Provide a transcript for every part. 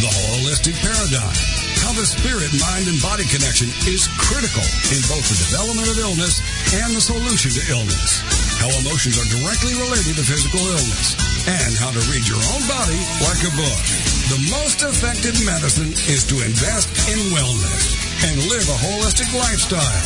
the holistic paradigm, how the spirit, mind, and body connection is critical in both the development of illness and the solution to illness, how emotions are directly related to physical illness, and how to read your own body like a book. The most effective medicine is to invest in wellness and live a holistic lifestyle.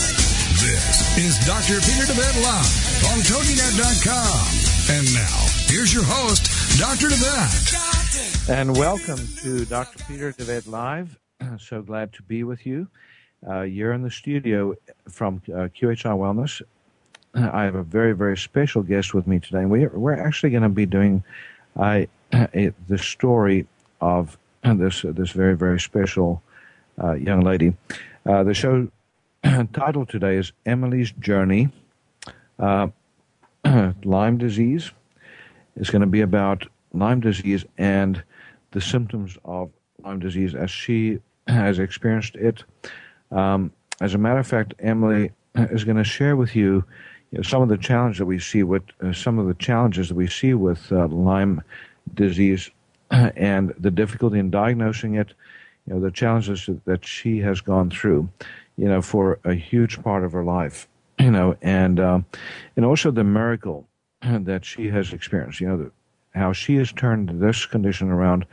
This is Dr. Peter DeVette Live on TogiNet.com. And now, here's your host, Dr. DeVette. And welcome to Dr. Peter DeVette Live. So glad to be with you. Uh, you're in the studio from uh, QHI Wellness. I have a very, very special guest with me today. We're, we're actually going to be doing uh, the story of this this very, very special uh, young lady. Uh, the show title today is Emily's Journey. Uh, Lyme disease is going to be about Lyme disease and the symptoms of Lyme disease as she has experienced it. Um, as a matter of fact, Emily is going to share with you, you know, some of the challenges that we see with uh, some of the challenges that we see with uh, Lyme disease and the difficulty in diagnosing it, you know, the challenges that she has gone through, you know, for a huge part of her life, you know, and um, and also the miracle that she has experienced, you know, the, how she has turned this condition around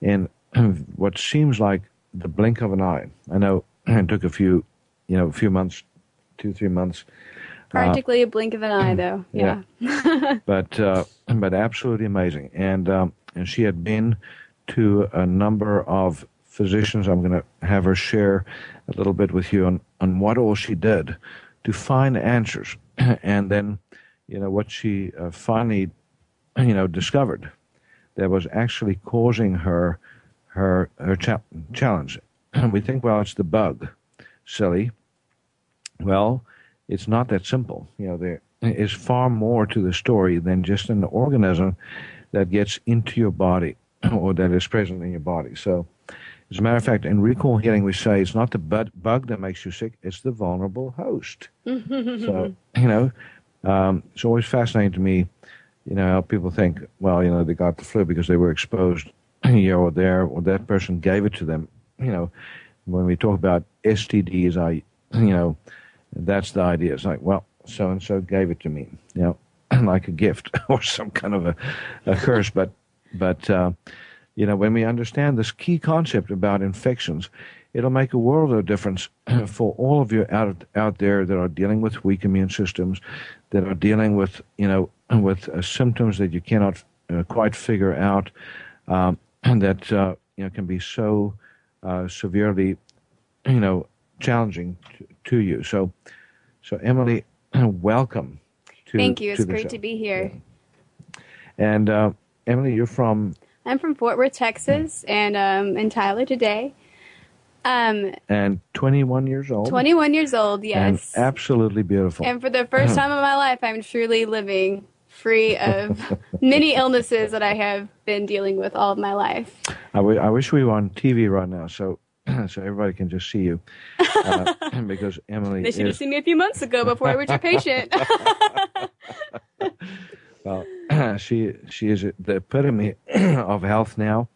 in what seems like the blink of an eye. I know it took a few, you know, a few months, two, three months. Practically uh, a blink of an eye, though. Yeah. yeah. but uh, but absolutely amazing, and um, and she had been to a number of physicians. I'm going to have her share a little bit with you on, on what all she did to find answers. and then, you know, what she uh, finally, you know, discovered that was actually causing her her her cha- challenge. We think, well, it's the bug, silly. Well, it's not that simple. You know, there is far more to the story than just an organism that gets into your body or that is present in your body. So, as a matter of fact, in recall healing, we say it's not the bug that makes you sick, it's the vulnerable host. so, you know, um, it's always fascinating to me, you know, how people think, well, you know, they got the flu because they were exposed here or there, or that person gave it to them. You know, when we talk about STDs, I, you know, that's the idea. It's like, well, so and so gave it to me, you know, like a gift or some kind of a, a curse. But, but, uh, you know, when we understand this key concept about infections, it'll make a world of difference for all of you out out there that are dealing with weak immune systems, that are dealing with you know with uh, symptoms that you cannot uh, quite figure out, um, and that uh, you know can be so uh, severely you know challenging to, to, you. So, so Emily, welcome. To, Thank you. It's great show. to be here. Yeah. And uh, Emily, you're from I'm from Fort Worth, Texas, and um, in Tyler today. Um, and 21 years old. 21 years old, yes. And absolutely beautiful. And for the first time in my life, I'm truly living free of many illnesses that I have been dealing with all of my life. I, w- I wish we were on TV right now, so so everybody can just see you. Uh, because Emily, they should is... have seen me a few months ago before I was your patient. well, she she is the epitome of health now.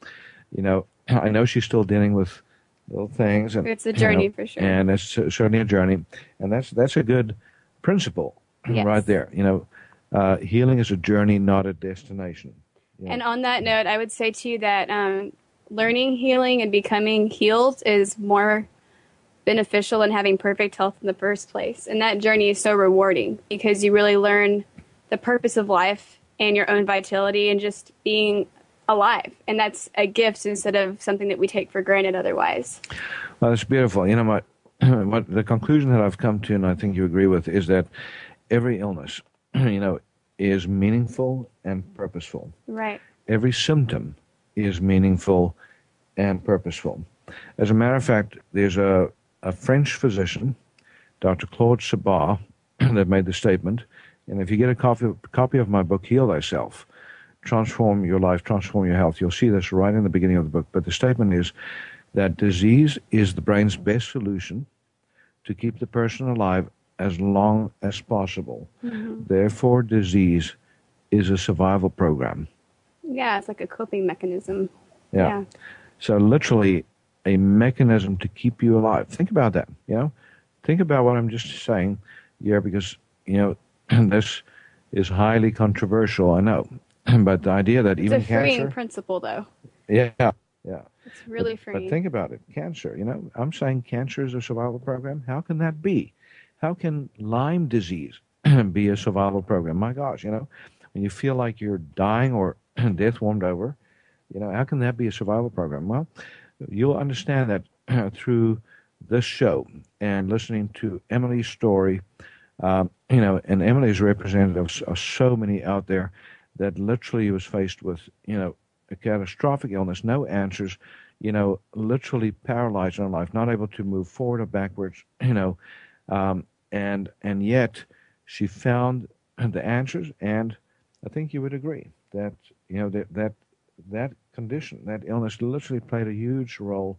You know, I know she's still dealing with little things, and it's a journey you know, for sure. And it's certainly a journey, and that's that's a good principle yes. right there. You know, uh, healing is a journey, not a destination. You know? And on that note, I would say to you that um, learning healing and becoming healed is more beneficial than having perfect health in the first place. And that journey is so rewarding because you really learn the purpose of life and your own vitality and just being alive. And that's a gift instead of something that we take for granted otherwise. Well, it's beautiful. You know, my, what the conclusion that I've come to, and I think you agree with, is that every illness, you know, is meaningful and purposeful. Right. Every symptom is meaningful and purposeful. As a matter of fact, there's a, a French physician, Dr. Claude Sabbah, that made the statement. And if you get a copy, copy of my book, Heal Thyself, Transform Your Life, Transform Your Health, you'll see this right in the beginning of the book. But the statement is that disease is the brain's best solution to keep the person alive as long as possible. Mm-hmm. Therefore, disease is a survival program. Yeah, it's like a coping mechanism. Yeah. yeah. So literally a mechanism to keep you alive. Think about that, you know? Think about what I'm just saying here because, you know, this is highly controversial, I know. But the idea that it's even a freeing cancer, principle though. Yeah, yeah. It's really but, freeing. But think about it. Cancer, you know, I'm saying cancer is a survival program. How can that be? How can Lyme disease be a survival program? My gosh, you know, when you feel like you're dying or death warmed over, you know, how can that be a survival program? Well, you'll understand that through this show and listening to Emily's story. Um, you know, and Emily is representative of so many out there that literally was faced with, you know, a catastrophic illness, no answers, you know, literally paralyzed in life, not able to move forward or backwards, you know, um, and and yet she found the answers, and I think you would agree that you know that that that condition, that illness, literally played a huge role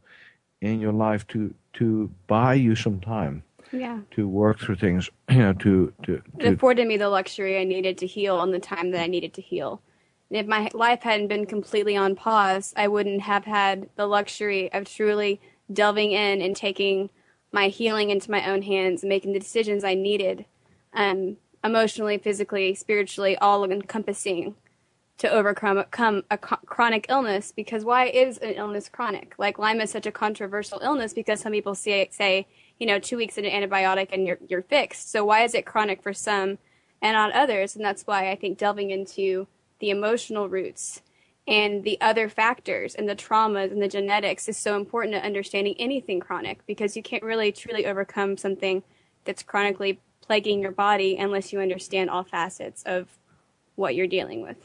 in your life to to buy you some time. Yeah. To work through things, you know, to, to, to it afforded me the luxury I needed to heal in the time that I needed to heal. And if my life hadn't been completely on pause, I wouldn't have had the luxury of truly delving in and taking my healing into my own hands and making the decisions I needed, um, emotionally, physically, spiritually, all encompassing to overcome a chronic illness because why is an illness chronic? Like Lyme is such a controversial illness because some people say, say you know, two weeks in an antibiotic and you're, you're fixed. So why is it chronic for some and not others? And that's why I think delving into the emotional roots and the other factors and the traumas and the genetics is so important to understanding anything chronic because you can't really truly overcome something that's chronically plaguing your body unless you understand all facets of what you're dealing with.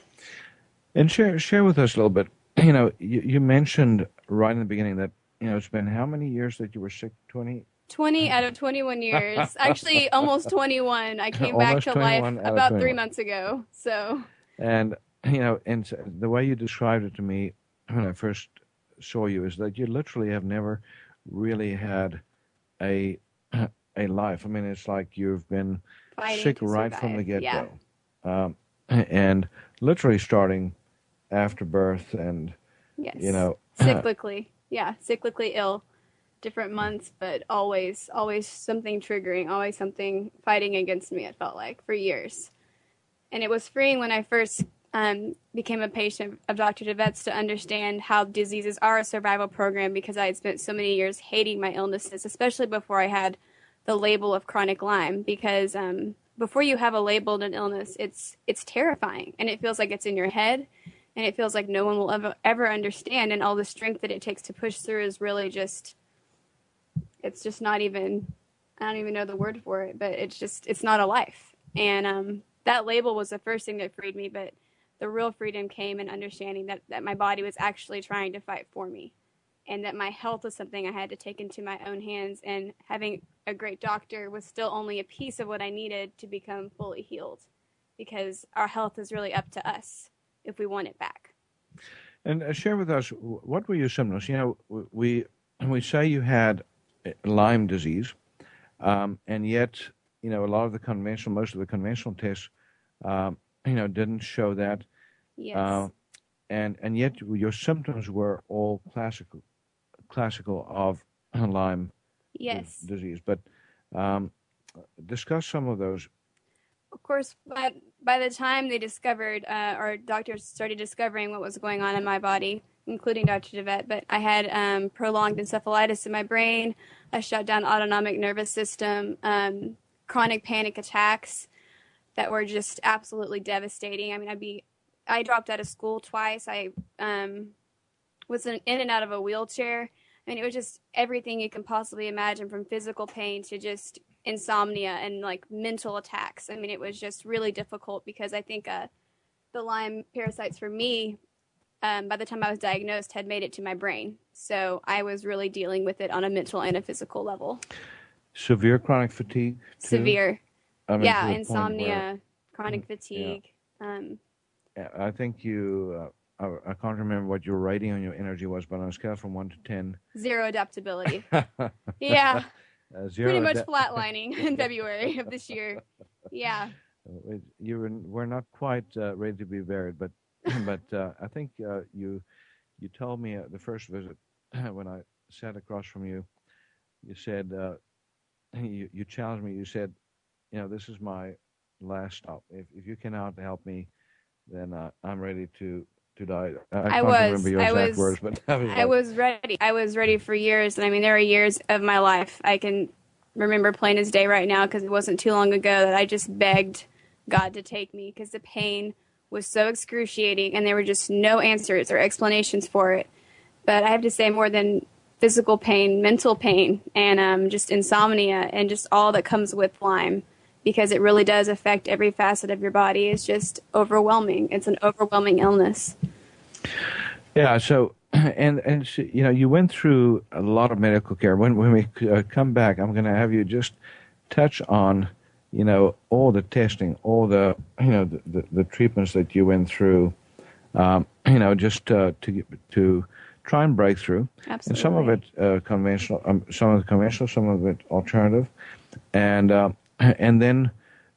And share share with us a little bit. You know, you, you mentioned right in the beginning that you know it's been how many years that you were sick? Twenty. 20 out of 21 years. Actually, almost 21. I came back to life about three months ago. So. And you know, and the way you described it to me when I first saw you is that you literally have never really had a a life. I mean, it's like you've been Fighting sick right survive. from the get go, yeah. um, and literally starting after birth, and yes. you know, cyclically, yeah, cyclically ill, different months, but always, always something triggering, always something fighting against me. It felt like for years, and it was freeing when I first um, became a patient of Dr. DeVet's to understand how diseases are a survival program because I had spent so many years hating my illnesses, especially before I had the label of chronic Lyme. Because um, before you have a labeled an illness, it's it's terrifying and it feels like it's in your head, and it feels like no one will ever ever understand, and all the strength that it takes to push through is really just it's just not even I don't even know the word for it, but it's just it's not a life. And um, that label was the first thing that freed me, but the real freedom came in understanding that, that my body was actually trying to fight for me and that my health was something I had to take into my own hands. And having a great doctor was still only a piece of what I needed to become fully healed because our health is really up to us if we want it back. And uh, share with us what were your symptoms? You know, we we say you had Lyme disease, um, and yet you know a lot of the conventional, most of the conventional tests um, you know, didn't show that. Yes. Uh, and and yet your symptoms were all classical, classical of Lyme yes. disease. But um, discuss some of those. Of course, by by the time they discovered, uh, or doctors started discovering what was going on in my body, including Dr. DeVette, but I had um, prolonged encephalitis in my brain, a shut down autonomic nervous system, um, chronic panic attacks that were just absolutely devastating. I mean, I'd be, I dropped out of school twice. I um, was in, in and out of a wheelchair. I mean, it was just everything you can possibly imagine from physical pain to just insomnia and like mental attacks. I mean, it was just really difficult because I think uh, the Lyme parasites for me, um, by the time I was diagnosed, had made it to my brain. So I was really dealing with it on a mental and a physical level. Severe chronic fatigue? Too? Severe. I mean, yeah, to the point insomnia, where- chronic Mm, yeah. fatigue. Um, Yeah, I think you. Uh, I, I can't remember what your rating on your energy was, but on a scale from one to ten, zero adaptability. uh, yeah, zero. pretty much ada- flatlining in February of this year. Yeah. Uh, you were, were not quite uh, ready to be buried, but but uh, I think uh, you you told me at the first visit when I sat across from you, you said uh, you you challenged me. You said, you know, this is my last stop. If if you cannot help me, then uh, I'm ready to to die. I, I can't was- remember your I exact was- words, but I was, I like, was ready. I was ready for years, and I mean, there are years of my life I can remember plain as day right now because it wasn't too long ago that I just begged God to take me because the pain was so excruciating, and there were just no answers or explanations for it. But I have to say, more than physical pain, mental pain, and um, just insomnia, and just all that comes with Lyme, because it really does affect every facet of your body. It's just overwhelming. It's an overwhelming illness. Yeah. So, and and you know, you went through a lot of medical care. When when we uh, come back, I'm going to have you just touch on, you know, all the testing, all the you know the the, the treatments that you went through. Um, you know, just uh, to to try and break through. Absolutely. And some of it uh, conventional, um, some of it conventional, some of it alternative, and uh, and then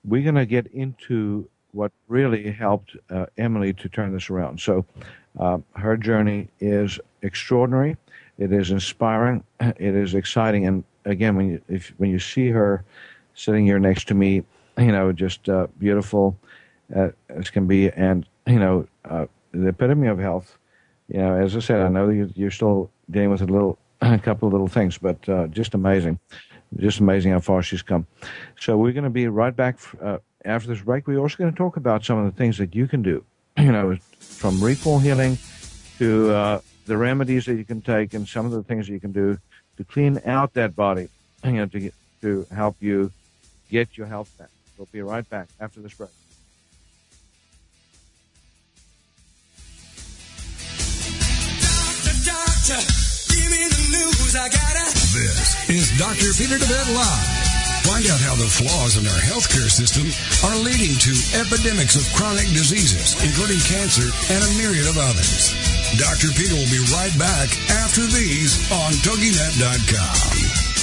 we're going to get into what really helped uh, Emily to turn this around. So uh, her journey is extraordinary. It is inspiring. It is exciting. And again, when you if when you see her sitting here next to me, you know, just uh, beautiful uh, as can be, and you know, uh, the epitome of health. You know, as I said, I know you, you're still dealing with a little, a couple of little things, but uh, just amazing, just amazing how far she's come. So we're going to be right back uh, after this break. We're also going to talk about some of the things that you can do. You know, from recall healing to uh, the remedies that you can take, and some of the things that you can do to clean out that body. You know, to to help you get your health back. We'll be right back after this break. This is Dr. Peter DeVette Live. Find out how the flaws in our healthcare system are leading to epidemics of chronic diseases, including cancer and a myriad of others. Dr. Peter will be right back after these on TogiNet.com.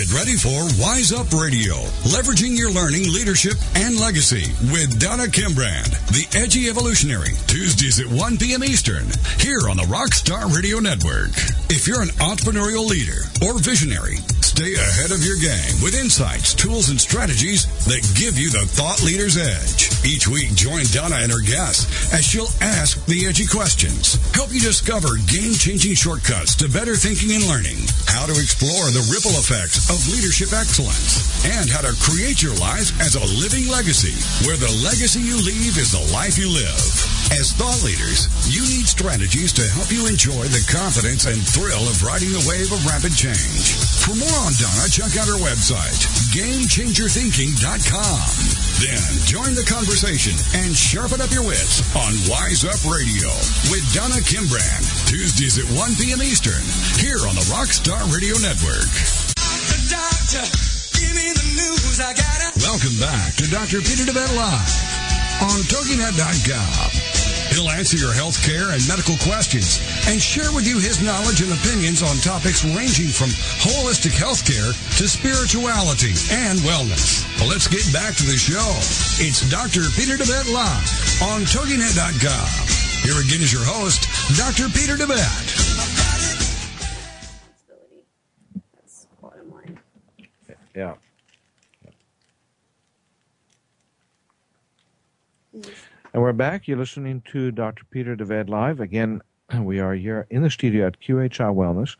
Get ready for Wise Up Radio, leveraging your learning, leadership, and legacy with Donna Kimbrand, the Edgy Evolutionary, Tuesdays at 1 p.m. Eastern, here on the Rockstar Radio Network. If you're an entrepreneurial leader or visionary, stay ahead of your game with insights, tools, and strategies that give you the thought leader's edge. Each week, join Donna and her guests as she'll ask the edgy questions, help you discover game-changing shortcuts to better thinking and learning, how to explore the ripple effects of leadership excellence, and how to create your life as a living legacy, where the legacy you leave is the life you live. As thought leaders, you need strategies to help you enjoy the confidence and thrill of riding the wave of rapid change. For more on Donna, check out her website, GameChangerThinking.com. Then join the conversation and sharpen up your wits on Wise Up Radio with Donna Kimbrand. Tuesdays at 1 p.m. Eastern, here on the Rockstar Radio Network. Doctor, give me the news. I gotta. Welcome back to Dr. Peter DeVette Live on TogiNet.com. He'll answer your health care and medical questions and share with you his knowledge and opinions on topics ranging from holistic health care to spirituality and wellness. Well, let's get back to the show. It's Dr. Peter DeVette Live on TogiNet.com. Here again is your host, Dr. Peter DeVette. That's bottom line. Yeah. And we're back. You're listening to Dr. Peter DeVette Live. Again, we are here in the studio at QHI Wellness.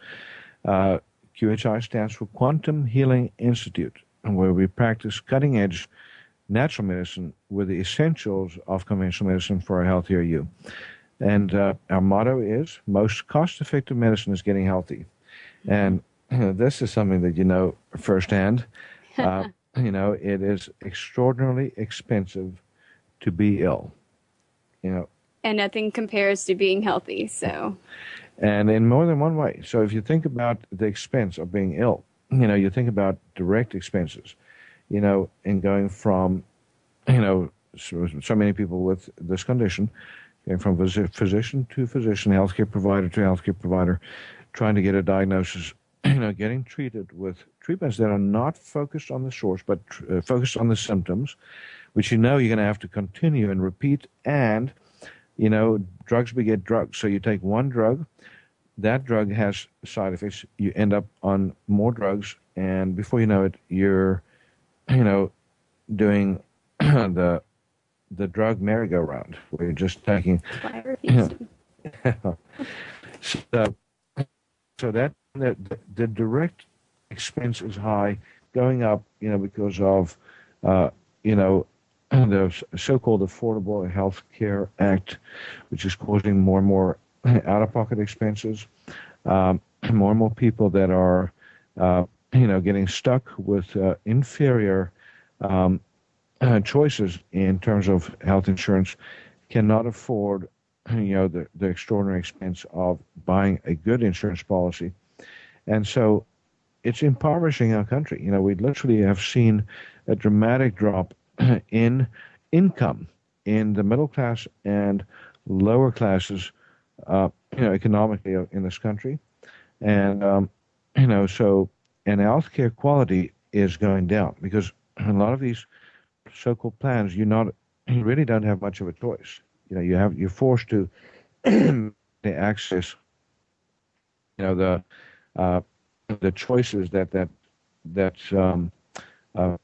Uh, QHI stands for Quantum Healing Institute, where we practice cutting edge natural medicine with the essentials of conventional medicine for a healthier you. And uh, our motto is most cost effective medicine is getting healthy. And this is something that you know firsthand. Uh, you know, it is extraordinarily expensive to be ill. You know, And nothing compares to being healthy. So, and in more than one way. So if you think about the expense of being ill, you know, you think about direct expenses, you know, in going from, you know, so, so many people with this condition, going from phys- physician to physician, healthcare provider to healthcare provider, trying to get a diagnosis, you know, getting treated with treatments that are not focused on the source, but uh, focused on the symptoms, which you know you're going to have to continue and repeat. And, you know, drugs beget drugs. So you take one drug, that drug has side effects. You end up on more drugs, and before you know it, you're, you know, doing the the drug merry-go-round, where you're just taking that's why I refuse to. so, so that the, the direct expense is high, going up, you know, because of, uh, you know, the so-called Affordable Health Care Act, which is causing more and more out-of-pocket expenses, um, more and more people that are, uh, you know, getting stuck with uh, inferior um, choices in terms of health insurance, cannot afford, you know, the, the extraordinary expense of buying a good insurance policy, and so it's impoverishing our country. You know, we literally have seen a dramatic drop in income in the middle class and lower classes, uh, you know, economically in this country, and um, you know, so and healthcare quality is going down because a lot of these so-called plans, you not you really don't have much of a choice. You know, you have you're forced to access, you know, the uh, the choices that that that um, uh,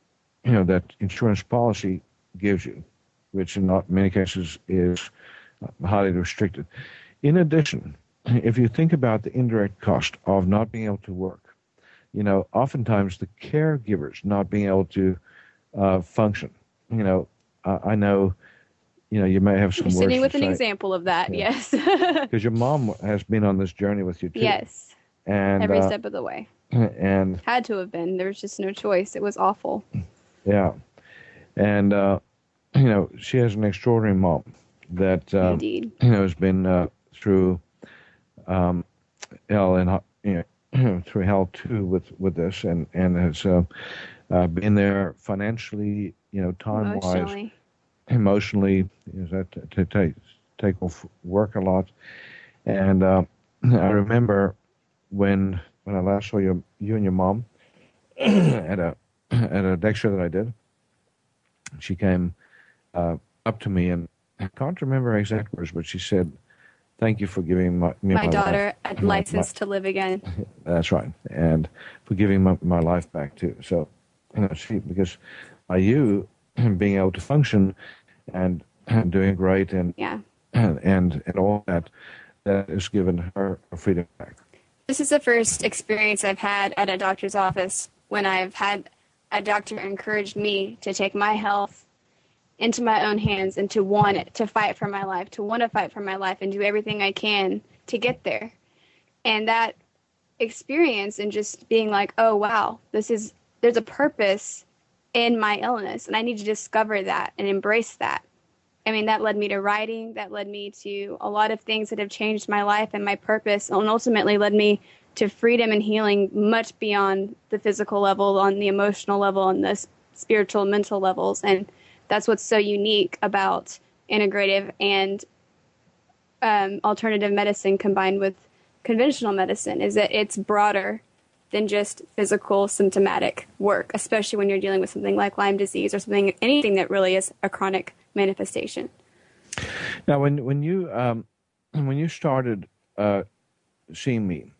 you know that insurance policy gives you, which in not many cases is highly restricted. In addition, if you think about the indirect cost of not being able to work, you know, oftentimes the caregivers not being able to uh, function. You know, uh, I know, you know, you may have some You're sitting with an say example of that. Yeah. Yes. because your mom has been on this journey with you too. yes. And Every uh, step of the way. and Had to have been. There was just no choice. It was awful. yeah, and uh, you know she has an extraordinary mom that um, Indeed. you know has been uh, through um, hell and you know through hell too with with this and and has uh, uh, been there financially you know time wise Emotionally. is that to, to take take off work a lot and uh, I remember when when I last saw you you and your mom at a at a lecture that I did she came uh, up to me and I can't remember her exact words but she said thank you for giving my me My life- daughter my- license to live again. that's right, and for giving my, my life back too. So, you know, she because by you being able to function and, and doing great and, Yeah. and and and all that, that is has given her her freedom back. This is the first experience I've had at a doctor's office when I've had a doctor encourage me to take my health into my own hands and to want to fight for my life, to want to fight for my life and do everything I can to get there. And that experience and just being like, oh wow, this is there's a purpose in my illness and I need to discover that and embrace that. I mean, that led me to writing, that led me to a lot of things that have changed my life and my purpose and ultimately led me to freedom and healing much beyond the physical level, on the emotional level, on the spiritual, mental levels. And that's what's so unique about integrative and um, alternative medicine combined with conventional medicine is that it's broader than just physical symptomatic work, especially when you're dealing with something like Lyme disease or something anything that really is a chronic manifestation. Now, when when you um, when you started uh, seeing me,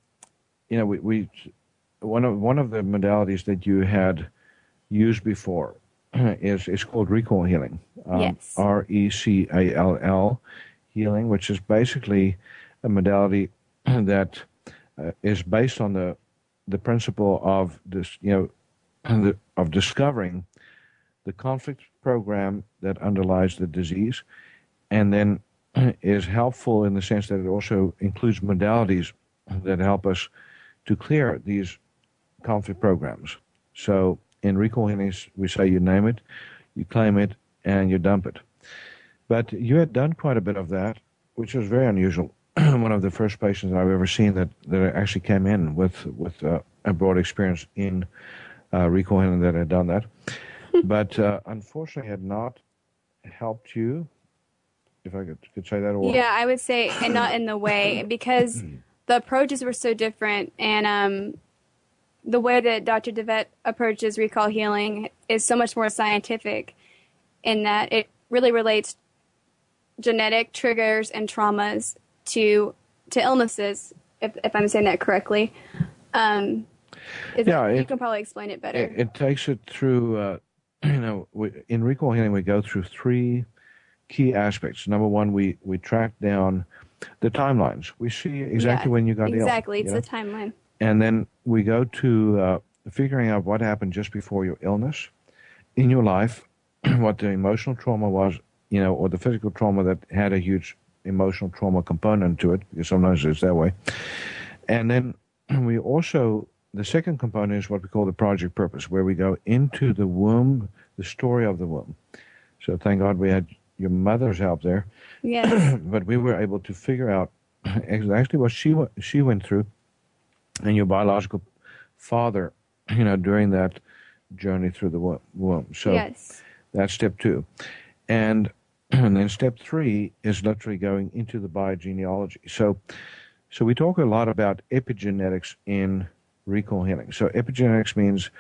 you know, we, we one of one of the modalities that you had used before is is called recall healing. Um, yes. R E C A L L healing, which is basically a modality that uh, is based on the the principle of this, you know, the, of discovering the conflict program that underlies the disease, and then is helpful in the sense that it also includes modalities that help us to clear these conflict programs. So in recall we say you name it, you claim it, and you dump it. But you had done quite a bit of that, which was very unusual. One of the first patients I've ever seen that, that actually came in with with uh, a broad experience in uh, that had done that, but uh, unfortunately had not helped you. If I could, could say that, or yeah, I would say, and not in the way because the approaches were so different, and um, the way that Dr. Devet approaches recall healing is so much more scientific in that it really relates genetic triggers and traumas to to illnesses, if, if I'm saying that correctly. Um, yeah, it, you can probably explain it better. It, it takes it through, uh, you know, we, in recall healing, we go through three key aspects. Number one, we, we track down the timelines. We see exactly yeah, when you got exactly. ill. Exactly, it's a timeline. And then we go to uh, figuring out what happened just before your illness in your life, what the emotional trauma was, you know, or the physical trauma that had a huge emotional trauma component to it, because sometimes it's that way. And then we also, the second component is what we call the project purpose, where we go into the womb, the story of the womb. So thank God we had your mother's help there. Yes. but we were able to figure out exactly what she she went through, and your biological father, you know, during that journey through the womb. So yes. that's step two, and and then step three is literally going into the biogenealogy. So, so we talk a lot about epigenetics in recall healing. So epigenetics means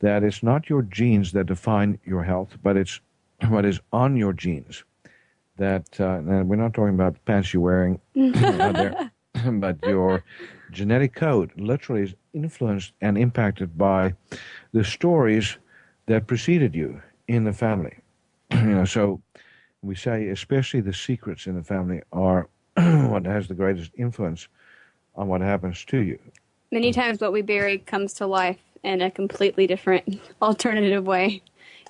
that it's not your genes that define your health, but it's what is on your genes. That uh, and we're not talking about pants you're wearing out there, but your genetic code literally is influenced and impacted by the stories that preceded you in the family. you know, so we say especially the secrets in the family are what has the greatest influence on what happens to you. Many times, what we bury comes to life in a completely different, alternative way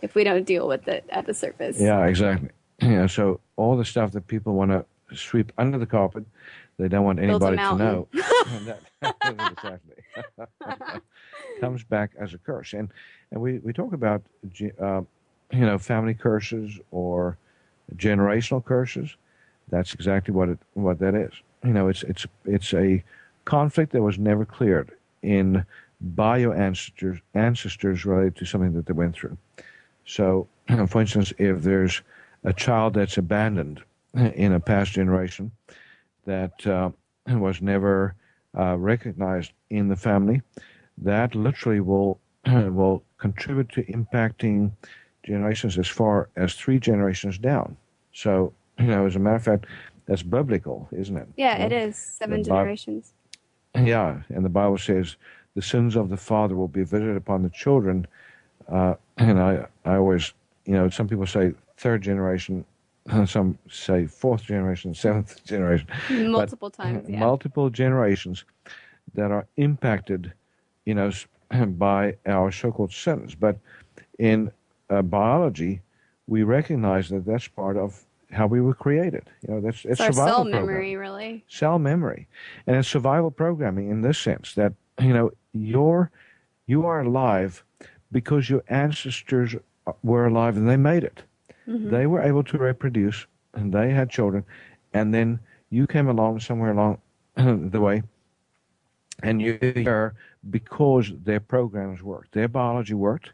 if we don't deal with it at the surface. Yeah, exactly. Yeah, so all the stuff that people want to sweep under the carpet, they don't want anybody to know. that, exactly. comes back as a curse, and and we we talk about uh, you know family curses or generational curses. That's exactly what it what that is. You know, it's it's it's a conflict that was never cleared in bio ancestors ancestors related to something that they went through. So, for instance, if there's a child that's abandoned in a past generation that uh, was never uh, recognized in the family, that literally will will contribute to impacting generations as far as three generations down. So, you know, as a matter of fact, that's biblical, isn't it? Yeah, it is. Seven generations. Yeah, and the Bible says the sins of the father will be visited upon the children. Uh, and I, I always, you know, some people say third generation, some say fourth generation, seventh generation. Multiple but, times, yeah. Multiple generations that are impacted, you know, by our so-called sins. But in uh, biology, we recognize that that's part of how we were created. You know, that's it's, It's our survival cell memory, really. cell memory, and it's survival programming in this sense that you know you're you are alive because your ancestors were alive and they made it. Mm-hmm. They were able to reproduce and they had children, and then you came along somewhere along the way, and you're here because their programs worked, their biology worked,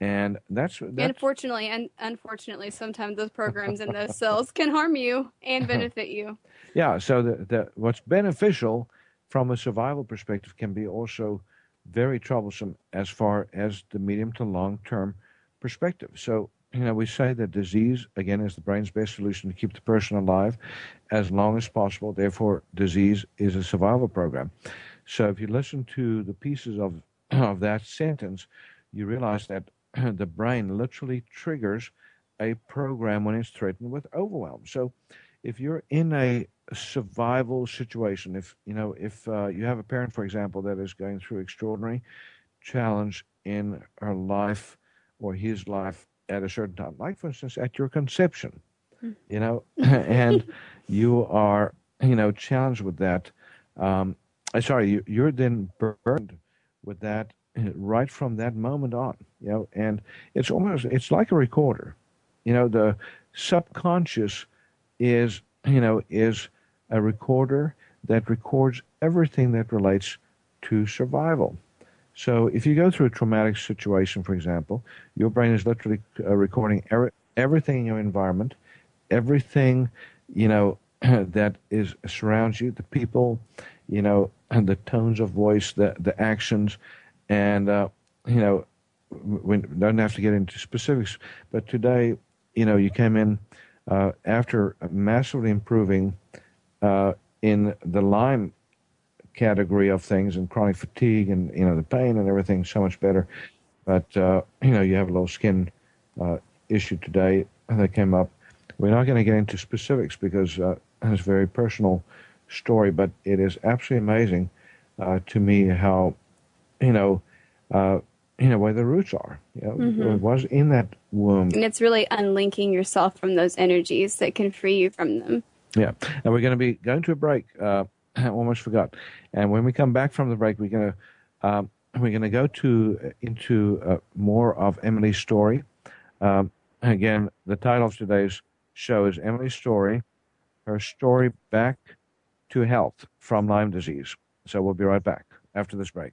and that's that's Unfortunately, and unfortunately, sometimes those programs in those cells can harm you and benefit you. Yeah, so the, the what's beneficial from a survival perspective can be also very troublesome as far as the medium to long term perspective. So, you know, we say that disease, again, is the brain's best solution to keep the person alive as long as possible. Therefore, disease is a survival program. So, if you listen to the pieces of, of that sentence, you realize that the brain literally triggers a program when it's threatened with overwhelm. So, if you're in a survival situation, if you know, if uh, you have a parent, for example, that is going through extraordinary challenge in her life or his life at a certain time, like for instance at your conception, you know, and you are, you know, challenged with that. Um, uh, sorry, you, you're then burdened with that right from that moment on, you know, and it's almost it's like a recorder, you know, the subconscious is you know is a recorder that records everything that relates to survival. So if you go through a traumatic situation, for example, your brain is literally uh, recording er- everything in your environment, everything you know that is surrounds you, the people, you know, and the tones of voice, the the actions, and uh, you know, we don't have to get into specifics, but today, you know, you came in uh, after massively improving uh, in the Lyme category of things and chronic fatigue and you know the pain and everything so much better. But uh, you know, you have a little skin uh, issue today that came up. We're not going to get into specifics because uh, it's a very personal story, but it is absolutely amazing to me how you know. Uh, you know where the roots are. You know, It was in that womb. And it's really unlinking yourself from those energies that can free you from them. Yeah, and we're going to be going to a break. Uh, I almost forgot. And when we come back from the break, we're going to um, we're going to go to into uh, more of Emily's story. Um, again, the title of today's show is Emily's story, her story back to health from Lyme disease. So we'll be right back after this break.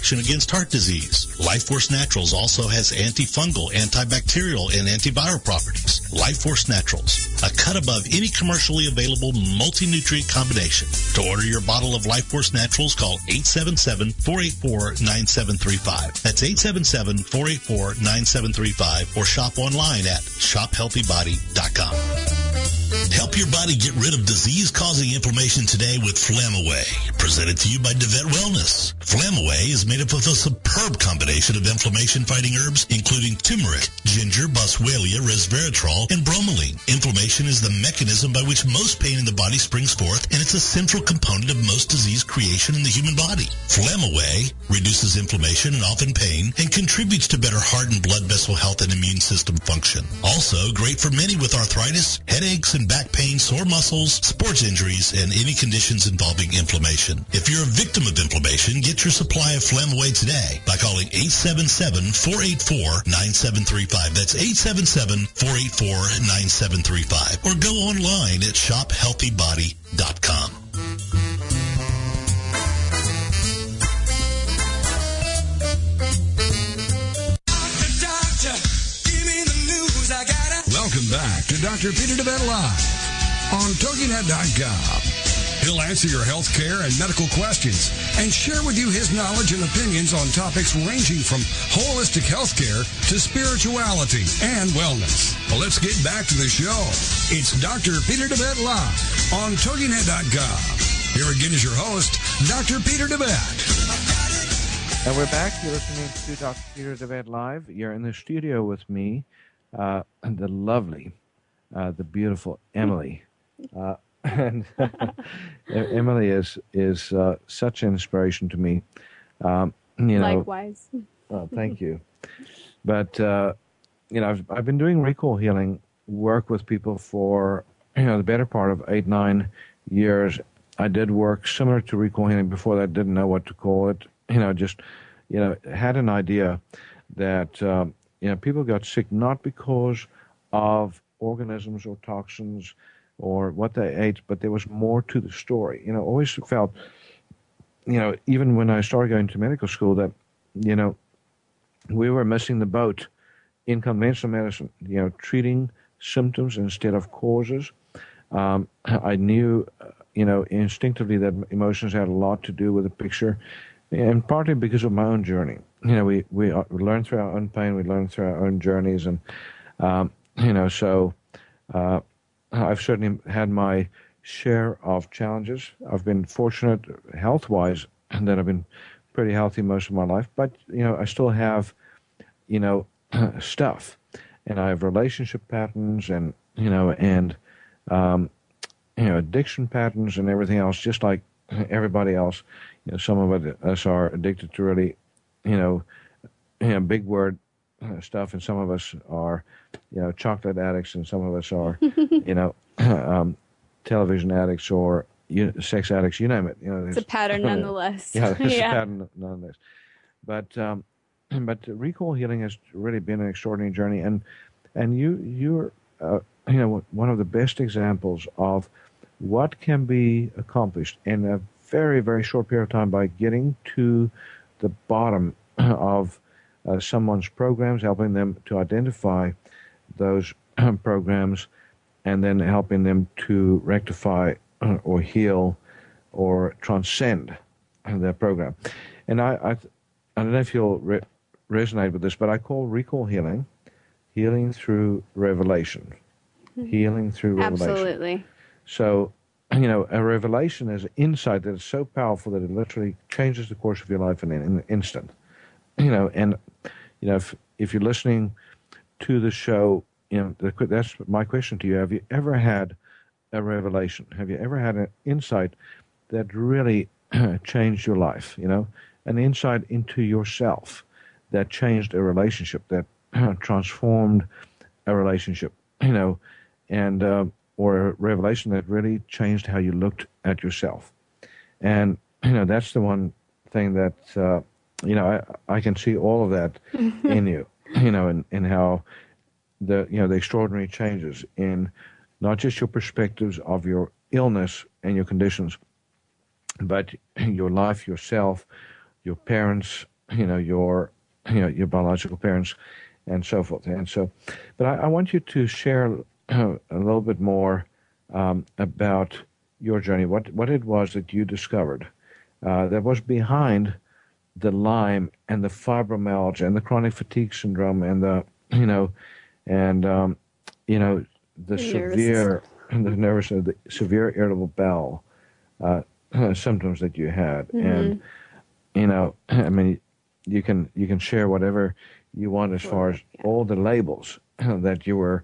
against heart disease. Life Force Naturals also has antifungal, antibacterial, and antiviral properties. Life Force Naturals, a cut above any commercially available multi-nutrient combination. To order your bottle of Life Force Naturals, call 877-484-9735. That's 877-484-9735 or shop online at shophealthybody.com. Help your body get rid of disease-causing inflammation today with Flamaway, presented to you by Devet Wellness. Flamaway is made up of a superb combination of inflammation-fighting herbs, including turmeric, ginger, boswellia, resveratrol, and bromelain. Inflammation is the mechanism by which most pain in the body springs forth, and it's a central component of most disease creation in the human body. Flamaway reduces inflammation and often pain, and contributes to better heart and blood vessel health and immune system function. Also, great for many with arthritis, headaches, and back pain, sore muscles, sports injuries, and any conditions involving inflammation. If you're a victim of inflammation, get your supply of Flamaway today by calling 877-484-9735. That's 877-484-9735. Or go online at shophealthybody.com. Welcome back to Dr. Peter DeVette Live on TogiNet.com. He'll answer your health care and medical questions and share with you his knowledge and opinions on topics ranging from holistic health care to spirituality and wellness. Well, let's get back to the show. It's Dr. Peter DeVette Live on TogiNet.com. Here again is your host, Dr. Peter DeVette. And we're back. You're listening to Dr. Peter DeVette Live. You're in the studio with me, uh, the lovely, uh, the beautiful Emily. Uh, and Emily is is uh, such an inspiration to me. Um, you know, Likewise. Oh, thank you. But uh, you know, I've I've been doing recall healing work with people for you know the better part of eight nine years. I did work similar to recall healing before that. Didn't know what to call it. You know, just you know had an idea that um, you know people got sick not because of organisms or toxins or what they ate, but there was more to the story. You know, always felt you know, even when I started going to medical school, that you know, we were missing the boat in conventional medicine. You know, treating symptoms instead of causes. Um, I knew, uh, you know, instinctively that emotions had a lot to do with the picture, and partly because of my own journey. You know, we we, uh, we learn through our own pain, we learn through our own journeys, and um, you know, so uh, I've certainly had my share of challenges. I've been fortunate health wise that I've been pretty healthy most of my life, but you know, I still have, you know, stuff, and I have relationship patterns, and you know, and um, you know, addiction patterns, and everything else, just like everybody else. You know, some of us are addicted to really, you know, you know big word uh, stuff, and some of us are, you know, chocolate addicts, and some of us are, you know, um, television addicts or you, sex addicts, you name it. You know, It's a pattern nonetheless. yeah, it's a pattern nonetheless. But um, but recall healing has really been an extraordinary journey, and and you you're uh, you know one of the best examples of what can be accomplished in a very very short period of time by getting to the bottom of uh, someone's programs, helping them to identify those programs, and then helping them to rectify uh, or heal or transcend their program. And I, I, I don't know if you'll re- resonate with this, but I call recall healing healing through revelation. Healing through revelation. Absolutely. So, you know, a revelation is an insight that is so powerful that it literally changes the course of your life in an instant. You know, and you know, if if you're listening to the show, you know, that's my question to you: Have you ever had a revelation? Have you ever had an insight that really changed your life? You know, an insight into yourself that changed a relationship, that transformed a relationship. You know, and uh, or a revelation that really changed how you looked at yourself. And you know, that's the one thing that uh, you know I, I can see all of that in you. You know, and and how the you know the extraordinary changes in not just your perspectives of your illness and your conditions, but your life, yourself, your parents, you know, your you know your biological parents, and so forth. And so, but I, I want you to share uh, a little bit more um, about your journey. What what it was that you discovered uh, that was behind the Lyme and the fibromyalgia and the chronic fatigue syndrome and the you know and um, you know the The severe the nervous the severe irritable bowel uh, symptoms that you had. And you know I mean you can you can share whatever you want as far as all the labels that you were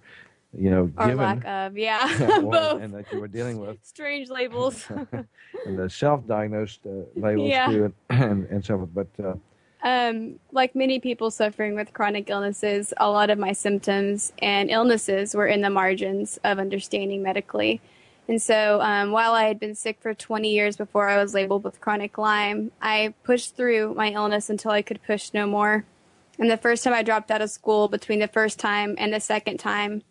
you know Or given lack of, yeah. Both. and that you were dealing with Strange labels. and the self-diagnosed uh, labels Yeah. too, and, and so forth. But uh, Um, like many people suffering with chronic illnesses, a lot of my symptoms and illnesses were in the margins of understanding medically. And so, um, while I had been sick for 20 years before I was labeled with chronic Lyme, I pushed through my illness until I could push no more. And the first time I dropped out of school, between the first time and the second time,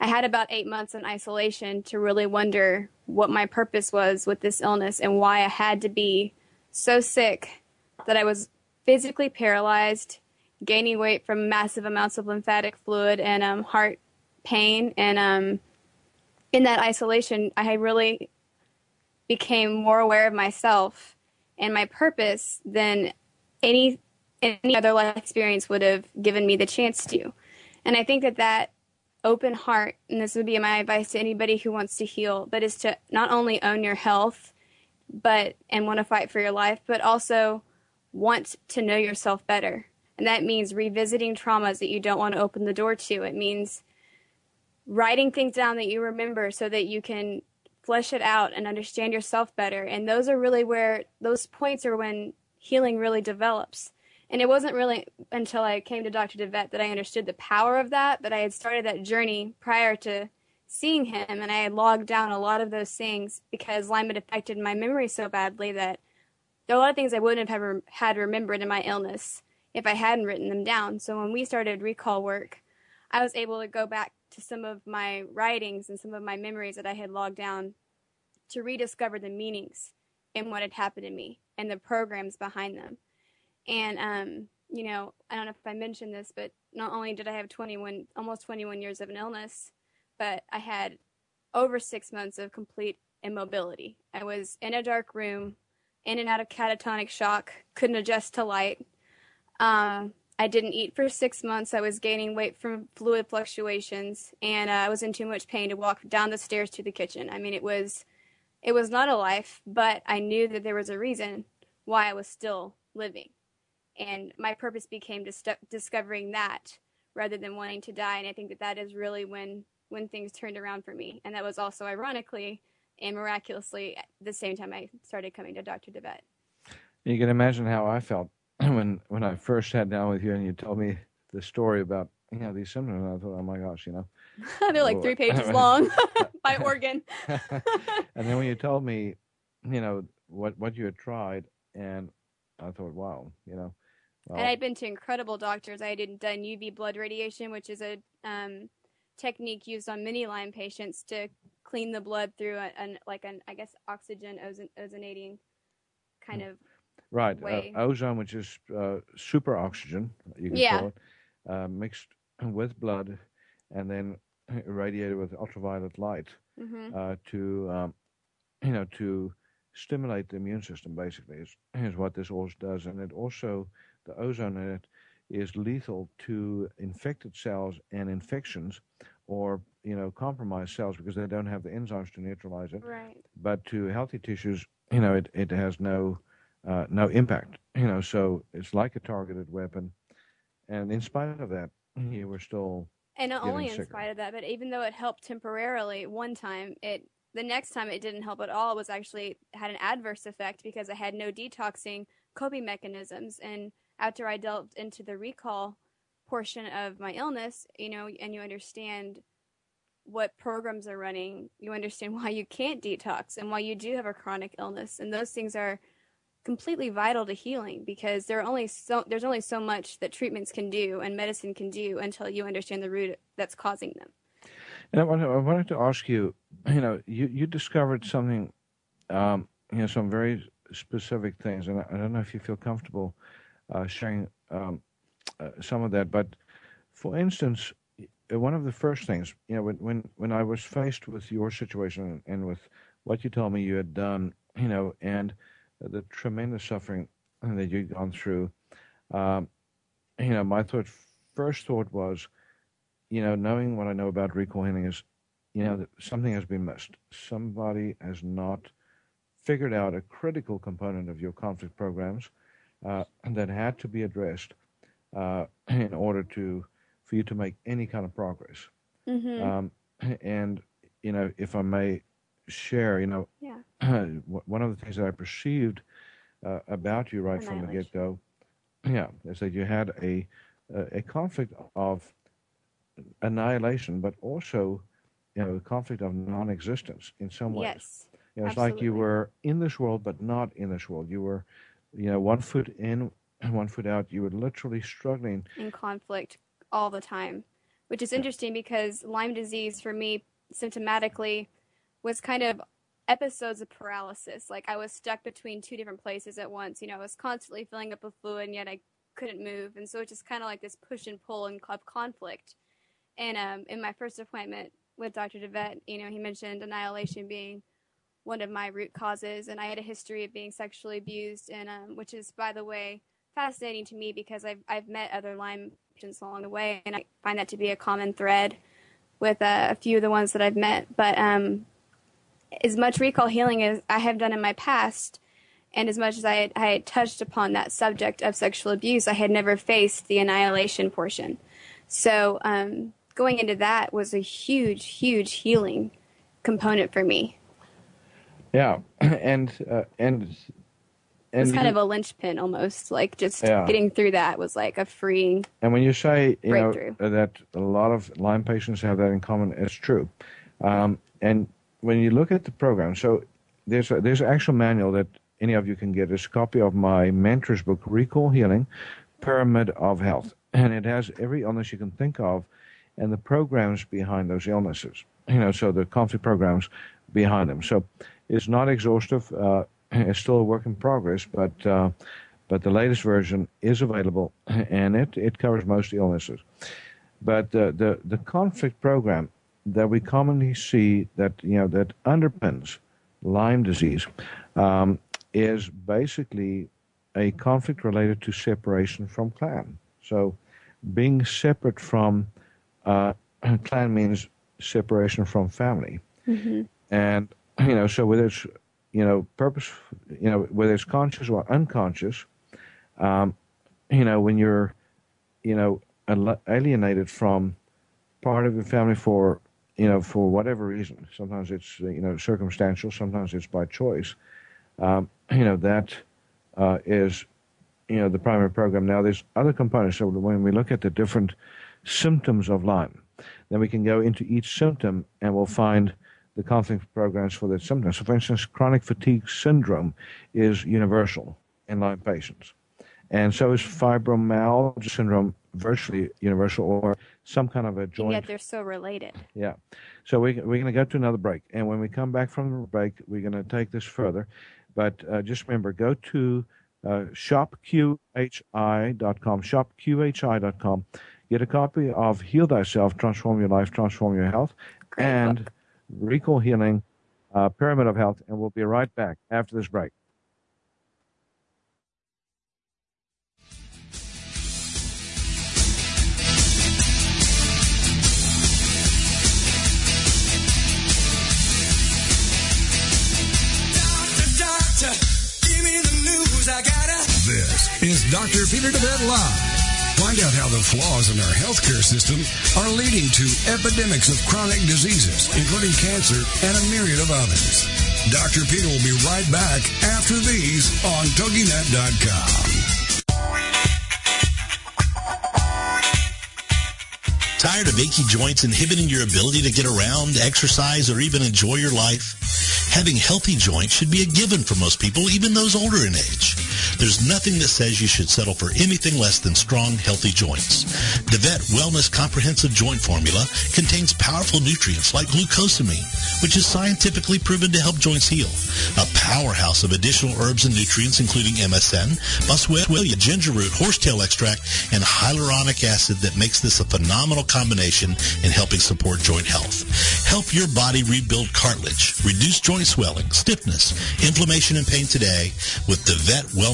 I had about eight months in isolation to really wonder what my purpose was with this illness and why I had to be so sick that I was physically paralyzed, gaining weight from massive amounts of lymphatic fluid and um, heart pain. And um, in that isolation, I really became more aware of myself and my purpose than any any other life experience would have given me the chance to. And I think that that open heart, and this would be my advice to anybody who wants to heal, but is to not only own your health, but and want to fight for your life, but also want to know yourself better. And that means revisiting traumas that you don't want to open the door to. It means writing things down that you remember so that you can flesh it out and understand yourself better. And those are really where those points are when healing really develops. And it wasn't really until I came to Dr. DeVette that I understood the power of that, but I had started that journey prior to seeing him and I had logged down a lot of those things because Lyme had affected my memory so badly that there are a lot of things I wouldn't have ever had remembered in my illness if I hadn't written them down. So when we started recall work, I was able to go back to some of my writings and some of my memories that I had logged down to rediscover the meanings in what had happened to me and the programs behind them. And um, you know, I don't know if I mentioned this, but not only did I have 21 almost 21 years of an illness, but I had over 6 months of complete immobility. I was in a dark room in and out of catatonic shock, couldn't adjust to light. Um, I didn't eat for six months. I was gaining weight from fluid fluctuations, and uh, I was in too much pain to walk down the stairs to the kitchen. I mean, it was, it was not a life, but I knew that there was a reason why I was still living, and my purpose became dis- discovering that rather than wanting to die. And I think that that is really when when things turned around for me, and that was also ironically and miraculously at the same time I started coming to Dr. DeVette. You can imagine how I felt when when I first sat down with you and you told me the story about you know these symptoms. And I thought, oh my gosh, you know, they're like three pages long by organ. and then when you told me, you know, what what you had tried, and I thought, wow, you know. Well, and I'd been to incredible doctors. I had done UV blood radiation, which is a um, technique used on many Lyme patients to clean the blood through an like an I guess oxygen ozon, ozonating kind of right way. Uh, ozone, which is uh, super oxygen, you can Yeah. call it, uh, mixed with blood, and then irradiated with ultraviolet light hmm uh, to um, you know to stimulate the immune system. Basically, is is what this also does, and it also the ozone in it is lethal to infected cells and infections, or you know compromised cells because they don't have the enzymes to neutralize it. Right. But to healthy tissues, you know, it, it has no uh, no impact. You know, so it's like a targeted weapon, and in spite of that, you were still And not only in sicker. spite of that, but even though it helped temporarily one time, it the next time it didn't help at all it was actually had an adverse effect because it had no detoxing coping mechanisms. And after I delved into the recall portion of my illness, you know, and you understand what programs are running, you understand why you can't detox and why you do have a chronic illness. And those things are completely vital to healing because there are only so there's only so much that treatments can do and medicine can do until you understand the root that's causing them. And I wanted, I wanted to ask you, you know, you, you discovered something, um, you know, some very specific things, and I, I don't know if you feel comfortable sharing um, uh, some of that. But for instance, uh, one of the first things, you know, when when when I was faced with your situation and with what you told me you had done, you know, and the tremendous suffering that you'd gone through, um, you know, my thought, first thought was, you know, knowing what I know about recall healing is, you know, that something has been missed. Somebody has not figured out a critical component of your conflict programs uh, that had to be addressed uh, in order to for you to make any kind of progress. Mm-hmm. Um, and you know, if I may share, you know, yeah. one of the things that I perceived uh, about you right from the get go yeah, is that you had a a conflict of annihilation, but also you know a conflict of non-existence in some ways. Yes. You know, it's like you were in this world, but not in this world. You were, you know, one foot in, and one foot out. You were literally struggling. in conflict all the time, which is interesting because Lyme disease for me symptomatically was kind of episodes of paralysis. Like I was stuck between two different places at once. You know, I was constantly filling up with fluid and yet I couldn't move. And so it's just kind of like this push and pull and club conflict. And um, in my first appointment with Dr. DeVette, you know, he mentioned annihilation being one of my root causes. And I had a history of being sexually abused, and um, which is, by the way, fascinating to me because I've, I've met other Lyme patients along the way, and I find that to be a common thread with uh, a few of the ones that I've met. But um, as much recall healing as I have done in my past, and as much as I had, I had touched upon that subject of sexual abuse, I had never faced the annihilation portion. So um, going into that was a huge, huge healing component for me. Yeah, and uh, and It was kind you- of a linchpin almost, like just Yeah. getting through that was like a freeing. And when you say you know that a lot of Lyme patients have that in common, it's true. Um, and when you look at the program, so there's a, there's an actual manual that any of you can get. It's a copy of my mentor's book, Recall Healing, Pyramid of Health, and it has every illness you can think of, and the programs behind those illnesses. You know, so the conflict programs behind them. So it's not exhaustive. Uh, it's still a work in progress, but uh, but the latest version is available, and it, it covers most illnesses. But the, the the conflict program that we commonly see that you know that underpins Lyme disease um, is basically a conflict related to separation from clan. So being separate from uh, clan means separation from family and you know so whether it's you know purpose you know whether it's conscious or unconscious um, you know when you're you know alienated from part of your family for you know for whatever reason sometimes it's you know circumstantial sometimes it's by choice um, you know that uh, is you know the primary program. Now there's other components. So when we look at the different symptoms of lyme then we can go into each symptom and we'll find the conflict programs for that symptoms. So, for instance, chronic fatigue syndrome is universal in Lyme patients. And so is fibromyalgia syndrome virtually universal or some kind of a And joint. yet they're so related. Yeah. So we, we're going to go to another break. And when we come back from the break, we're going to take this further. But uh, just remember, go to uh, shopqhi.com, shopqhi.com. Get a copy of Heal Thyself, Transform Your Life, Transform Your Health, Great and Recall Healing, uh, Pyramid of Health. And we'll be right back after this break. Doctor, doctor, give me the news. I gotta. This is Dr. Peter DeVette Live. Find out how the flaws in our healthcare system are leading to epidemics of chronic diseases, including cancer and a myriad of others. Dr. Peter will be right back after these on TogiNet.com. Tired of achy joints inhibiting your ability to get around, exercise, or even enjoy your life? Having healthy joints should be a given for most people, even those older in age. There's nothing that says you should settle for anything less than strong, healthy joints. DeVette Wellness Comprehensive Joint Formula contains powerful nutrients like glucosamine, which is scientifically proven to help joints heal. A powerhouse of additional herbs and nutrients including MSM, boswellia, ginger root, horsetail extract, and hyaluronic acid that makes this a phenomenal combination in helping support joint health. Help your body rebuild cartilage, reduce joint swelling, stiffness, inflammation, and pain today with the Vet Wellness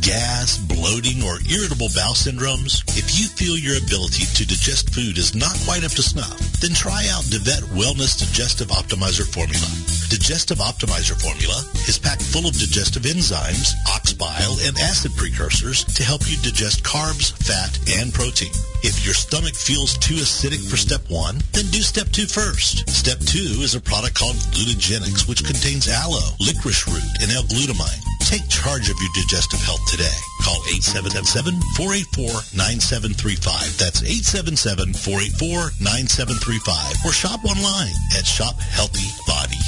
Gas, bloating, or irritable bowel syndromes? If you feel your ability to digest food is not quite up to snuff, then try out DeVette Wellness Digestive Optimizer Formula. Digestive Optimizer Formula is packed full of digestive enzymes, ox bile, and acid precursors to help you digest carbs, fat, and protein. If your stomach feels too acidic for step one, then do step two first. Step two is a product called Glutagenics, which contains aloe, licorice root, and L-glutamine. Take charge of your digestive health today. Call 877-484-9735. That's 877-484-9735. Or shop online at Shop Healthy shophealthybody.com.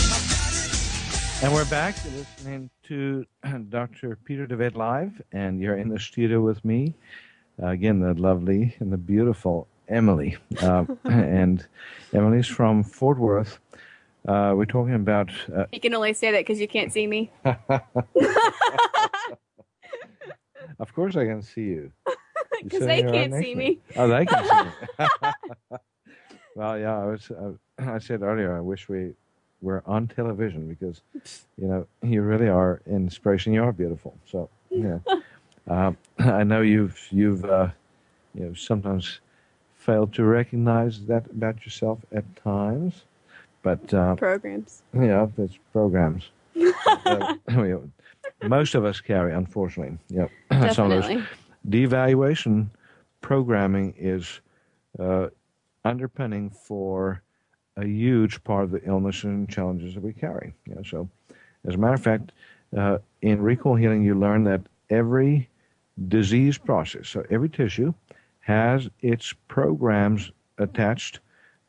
And we're back listening to Dr. Peter DeVette live, and you're in the studio with me. Uh, again, the lovely and the beautiful Emily. Uh, and Emily's from Fort Worth. Uh, we're talking about uh, You can only say that because you can't see me. Of course, I can see you. Because they can't see me. Oh, they can see me. well, yeah, I was. Uh, I said earlier, I wish we were on television because, you know, you really are inspiration. You are beautiful. So, yeah. um, I know you've you've uh, you know sometimes failed to recognize that about yourself at times, but uh, Programs. yeah, there's programs. Most of us carry, unfortunately. Yep. Some of those devaluation programming is uh, underpinning for a huge part of the illness and challenges that we carry. You know, so, as a matter of fact, uh, in recall healing, you learn that every disease process, so every tissue, has its programs attached.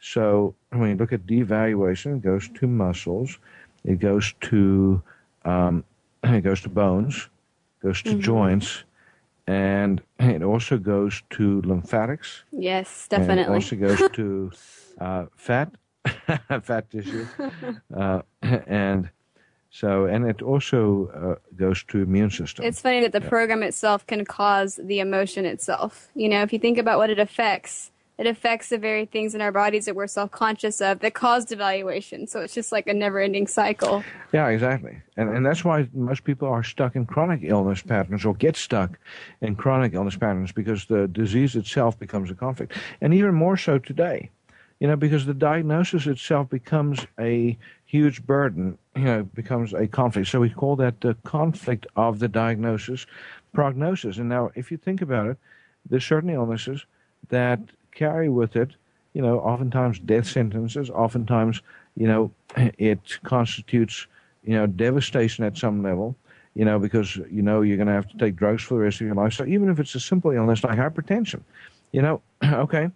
So when you look at devaluation, it goes to muscles, it goes to um, it goes to bones, goes to joints, and it also goes to lymphatics. Yes, and definitely. it also goes to uh, fat, fat tissue, uh, and so and it also uh, goes to immune system. It's funny that the program itself can cause the emotion itself. You know, if you think about what it affects, it affects the very things in our bodies that we're self conscious of that cause devaluation. So it's just like a never ending cycle. Yeah, exactly. And and that's why most people are stuck in chronic illness patterns or get stuck in chronic illness patterns because the disease itself becomes a conflict. And even more so today. You know, because the diagnosis itself becomes a huge burden, you know, becomes a conflict. So we call that the conflict of the diagnosis prognosis. And now if you think about it, there's certain illnesses that carry with it, you know, oftentimes death sentences, oftentimes, you know, it constitutes, you know, devastation at some level, you know, because, you know, you're going to have to take drugs for the rest of your life. So even if it's a simple illness like hypertension, you know, okay,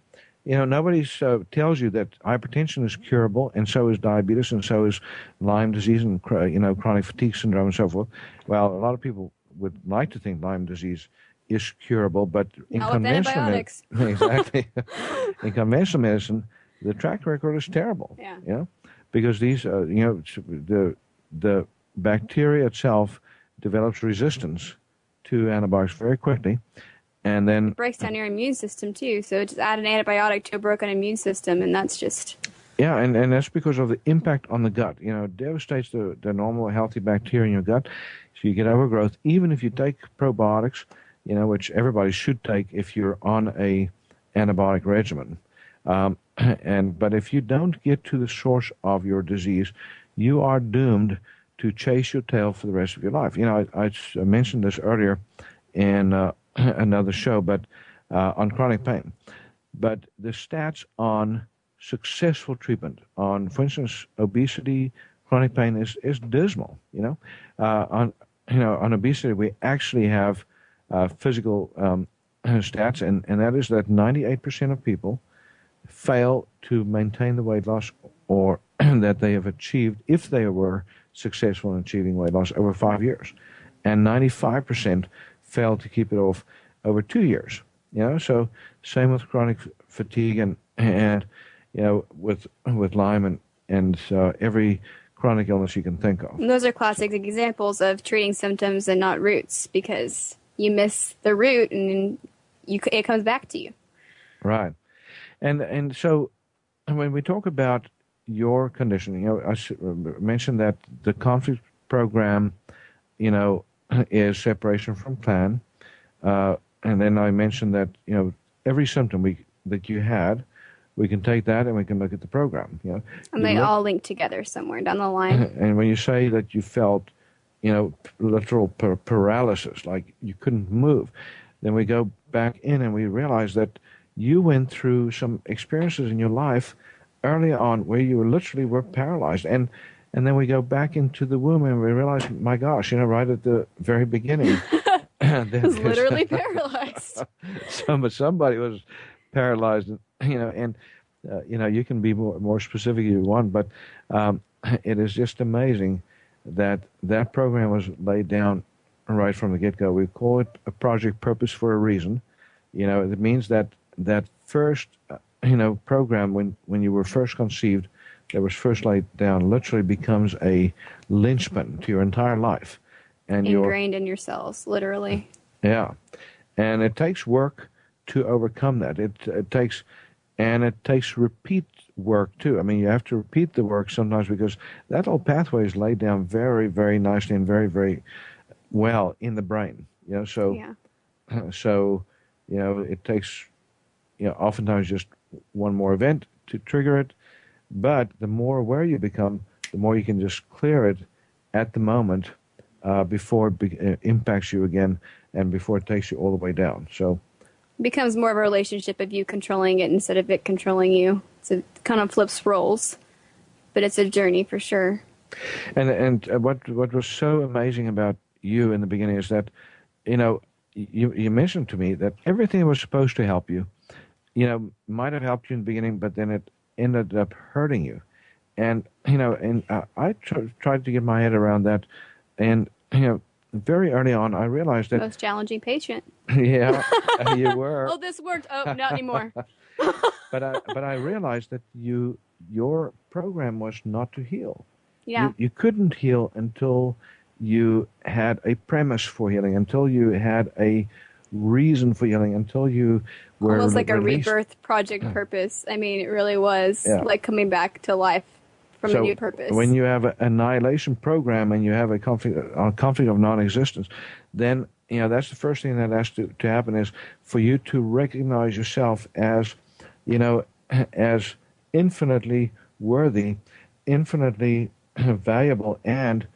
you know, nobody uh, tells you that hypertension is curable, and so is diabetes, and so is Lyme disease, and you know, chronic fatigue syndrome, and so forth. Well, a lot of people would like to think Lyme disease is curable, but in Not conventional med- antibiotics. exactly, in conventional medicine, the track record is terrible. Yeah. You know, because these, uh, you know, the the bacteria itself develops resistance to antibiotics very quickly, and then breaks down your immune system too. So just add an antibiotic to a broken immune system, and that's just Yeah, and, and that's because of the impact on the gut. You know, it devastates the, the normal healthy bacteria in your gut. So you get overgrowth. Even if you take probiotics, you know, which everybody should take if you're on a antibiotic regimen. Um, and but if you don't get to the source of your disease, you are doomed to chase your tail for the rest of your life. You know, I, I mentioned this earlier in uh, another show, but uh, on chronic pain. But the stats on successful treatment on, for instance, obesity, chronic pain is, is dismal. You know, uh, on you know on obesity we actually have uh, physical um, stats, and, and that is that 98% of people fail to maintain the weight loss or that they have achieved if they were successful in achieving weight loss over five years, and 95% failed to keep it off over two years. You know, so same with chronic fatigue and and you know with with Lyme and and uh, every chronic illness you can think of. And those are classic examples of treating symptoms and not roots because you miss the root and you it comes back to you. Right, and and so when we talk about your condition, you know, I mentioned that the conflict program, you know, is separation from plan, uh, and then I mentioned that you know every symptom we that you had, we can take that and we can look at the program. You know, And they look- all link together somewhere down the line. and when you say that you felt, you know, literal par- paralysis, like you couldn't move, then we go back in and we realize that you went through some experiences in your life early on where you literally were paralyzed, and and then we go back into the womb and we realize, my gosh, you know, right at the very beginning, I was literally paralyzed. some, somebody was paralyzed, you know, and uh, you know you can be more more specific if you want, but um, it is just amazing that that program was laid down right from the get go. We call it a project purpose for a reason. You know, it means that that first uh, you know program when when you were first conceived, that was first laid down, literally becomes a linchpin to your entire life, and Ingrained in your cells, literally. yeah, and it takes work to overcome that. It it takes, and it takes repeat work too. I mean, you have to repeat the work sometimes because that whole pathway is laid down very, very nicely and very, very well in the brain. You know, so Yeah. so you know it takes you know oftentimes just one more event to trigger it, but the more aware you become, the more you can just clear it at the moment uh, before it be- uh, impacts you again and before it takes you all the way down. So it becomes more of a relationship of you controlling it instead of it controlling you. So it kind of flips roles, but it's a journey for sure. And and uh, what what was so amazing about you in the beginning is that, you know, you you mentioned to me that everything was supposed to help you, you know, might have helped you in the beginning, but then it ended up hurting you, and you know, and uh, I tr- tried to get my head around that, and you know, very early on, I realized that Most challenging patient. yeah, you were, Oh, this worked. Oh, not anymore. but I but I realized that you your program was not to heal. Yeah. You, you couldn't heal until you had a premise for healing, until you had a reason for healing, until you were Almost like a rebirth project purpose. I mean, it really was Yeah. like coming back to life from so a new purpose. When you have an annihilation program and you have a conflict, a conflict of non-existence, then you know that's the first thing that has to, to happen is for you to recognize yourself as, you know, as infinitely worthy, infinitely valuable, and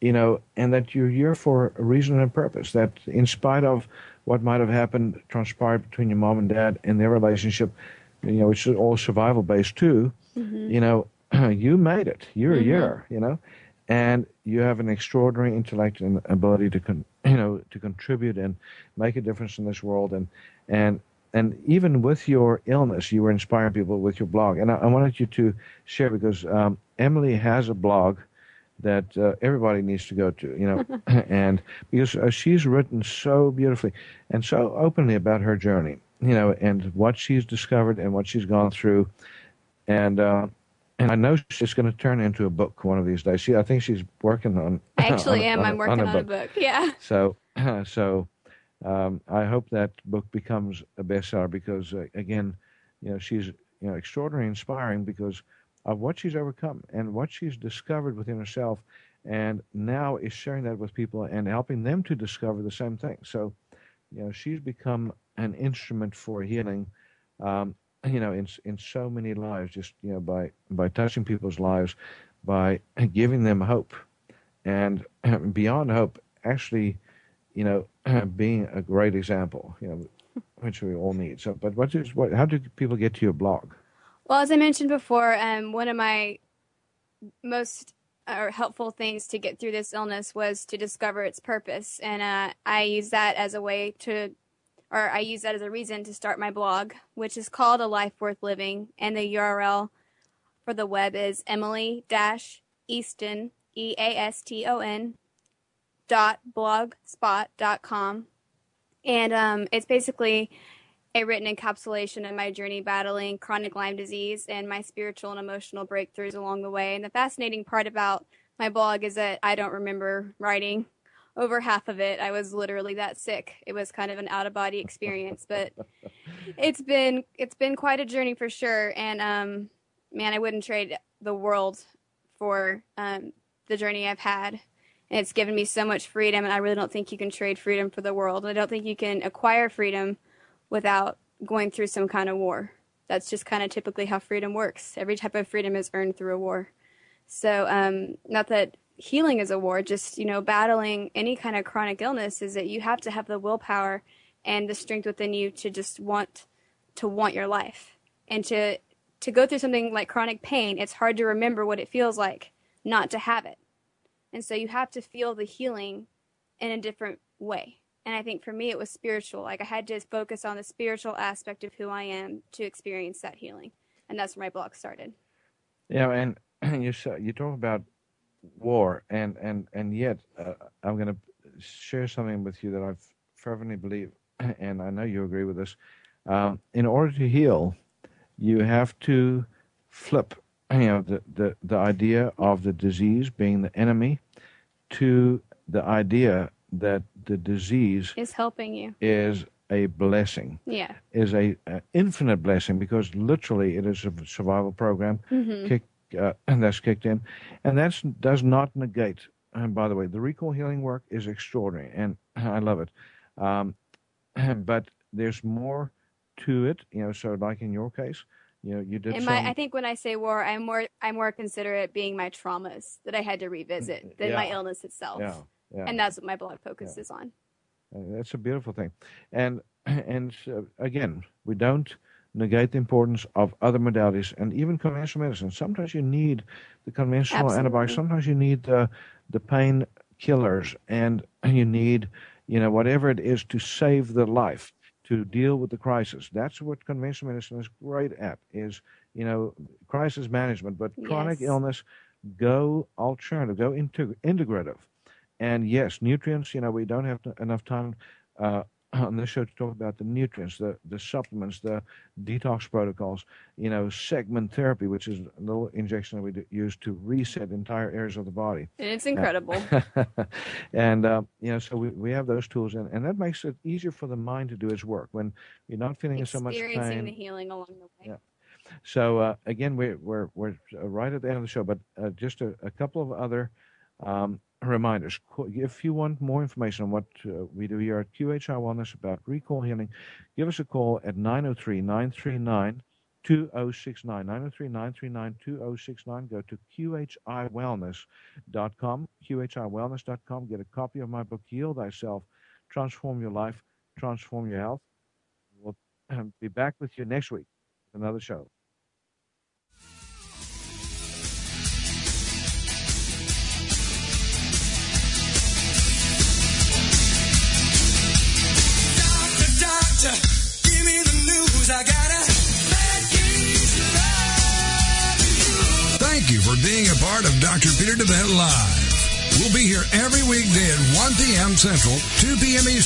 you know, and that you're here for a reason and purpose. That in spite of what might have happened, transpired between your mom and dad and their relationship, you know, which is all survival based too. You know, you made it. You're here. You know, and you have an extraordinary intellect and ability to, con- you know, to contribute and make a difference in this world. And and and even with your illness, you were inspiring people with your blog. And I, I wanted you to share because um, Emily has a blog that uh, everybody needs to go to, you know, and because uh, she's written so beautifully and so openly about her journey, you know, and what she's discovered and what she's gone through, and uh, and I know she's going to turn into a book one of these days. She, I think she's working on. I actually on am. on a- I'm working on a book. Yeah. So, so um, I hope that book becomes a bestseller because, uh, again, you know, she's you know extraordinarily inspiring because of what she's overcome and what she's discovered within herself, and now is sharing that with people and helping them to discover the same thing. So, you know, she's become an instrument for healing. Um, you know, in in so many lives, just you know, by by touching people's lives, by giving them hope, and beyond hope, actually, you know, being a great example. You know, which we all need. So, but what is what? How do people get to your blog? Well, as I mentioned before, um, one of my most helpful things to get through this illness was to discover its purpose, and uh, I use that as a way to, or I use that as a reason to start my blog, which is called A Life Worth Living, and the URL for the web is emily easton, E A S T O N, dot blogspot dot com, and um, it's basically written encapsulation of my journey battling chronic Lyme disease and my spiritual and emotional breakthroughs along the way. And the fascinating part about my blog is that I don't remember writing over half of it. I was literally that sick. It was kind of an out of body experience, but it's been it's been quite a journey for sure. And um, man, I wouldn't trade the world for um, the journey I've had. And it's given me so much freedom, and I really don't think you can trade freedom for the world. I don't think you can acquire freedom without going through some kind of war. That's just kind of typically how freedom works. Every type of freedom is earned through a war. So, um, not that healing is a war, just, you know, battling any kind of chronic illness is that you have to have the willpower and the strength within you to just want to want your life. And to to go through something like chronic pain, it's hard to remember what it feels like not to have it. And so you have to feel the healing in a different way. And I think for me, it was spiritual. Like I had to focus on the spiritual aspect of who I am to experience that healing. And that's where my blog started. Yeah, and you you talk about war, and and and yet uh, I'm going to share something with you that I fervently believe, and I know you agree with this. Um, in order to heal, you have to flip, you know, the, the the idea of the disease being the enemy to the idea that the disease is helping you is a blessing. Yeah. Is a, a infinite blessing because literally it is a survival program mm-hmm. kick, uh, and that's kicked in, and that does not negate. And by the way, the recall healing work is extraordinary, and I love it. Um, but there's more to it, you know. So, like in your case, you know, you did. Some, my, I think when I say war, I'm more, I more consider it being my traumas that I had to revisit than my illness itself. yeah, yeah. And that's what my blog focuses on. Uh, That's a beautiful thing, and and uh, again, we don't negate the importance of other modalities and even conventional medicine. Sometimes you need the conventional Absolutely. antibiotics. Sometimes you need the the pain killers, and you need you know whatever it is to save the life to deal with the crisis. That's what conventional medicine is great at. Is you know crisis management, but chronic Yes. illness go alternative, go into integrative. And yes, nutrients, you know, we don't have enough time uh, on this show to talk about the nutrients, the, the supplements, the detox protocols, you know, segment therapy, which is a little injection that we do, use to reset entire areas of the body. And it's incredible. and, uh, you know, so we, we have those tools, and, and that makes it easier for the mind to do its work when you're not feeling so much pain. Experiencing the healing along the way. Yeah. So uh, again, we're we're we're uh, right at the end of the show, but uh, just a, a couple of other um, reminders. If you want more information on what uh, we do here at QHI Wellness about recall healing, give us a call at 903-939-2069. 903-939-2069. Go to qhiwellness.com, qhiwellness.com. Get a copy of my book, Heal Thyself, Transform Your Life, Transform Your Health. We'll um, be back with you next week with another show. Thank you for being a part of Dr. Peter DeVette Live. We'll be here every weekday at 1 p.m. Central, 2 p.m. Eastern.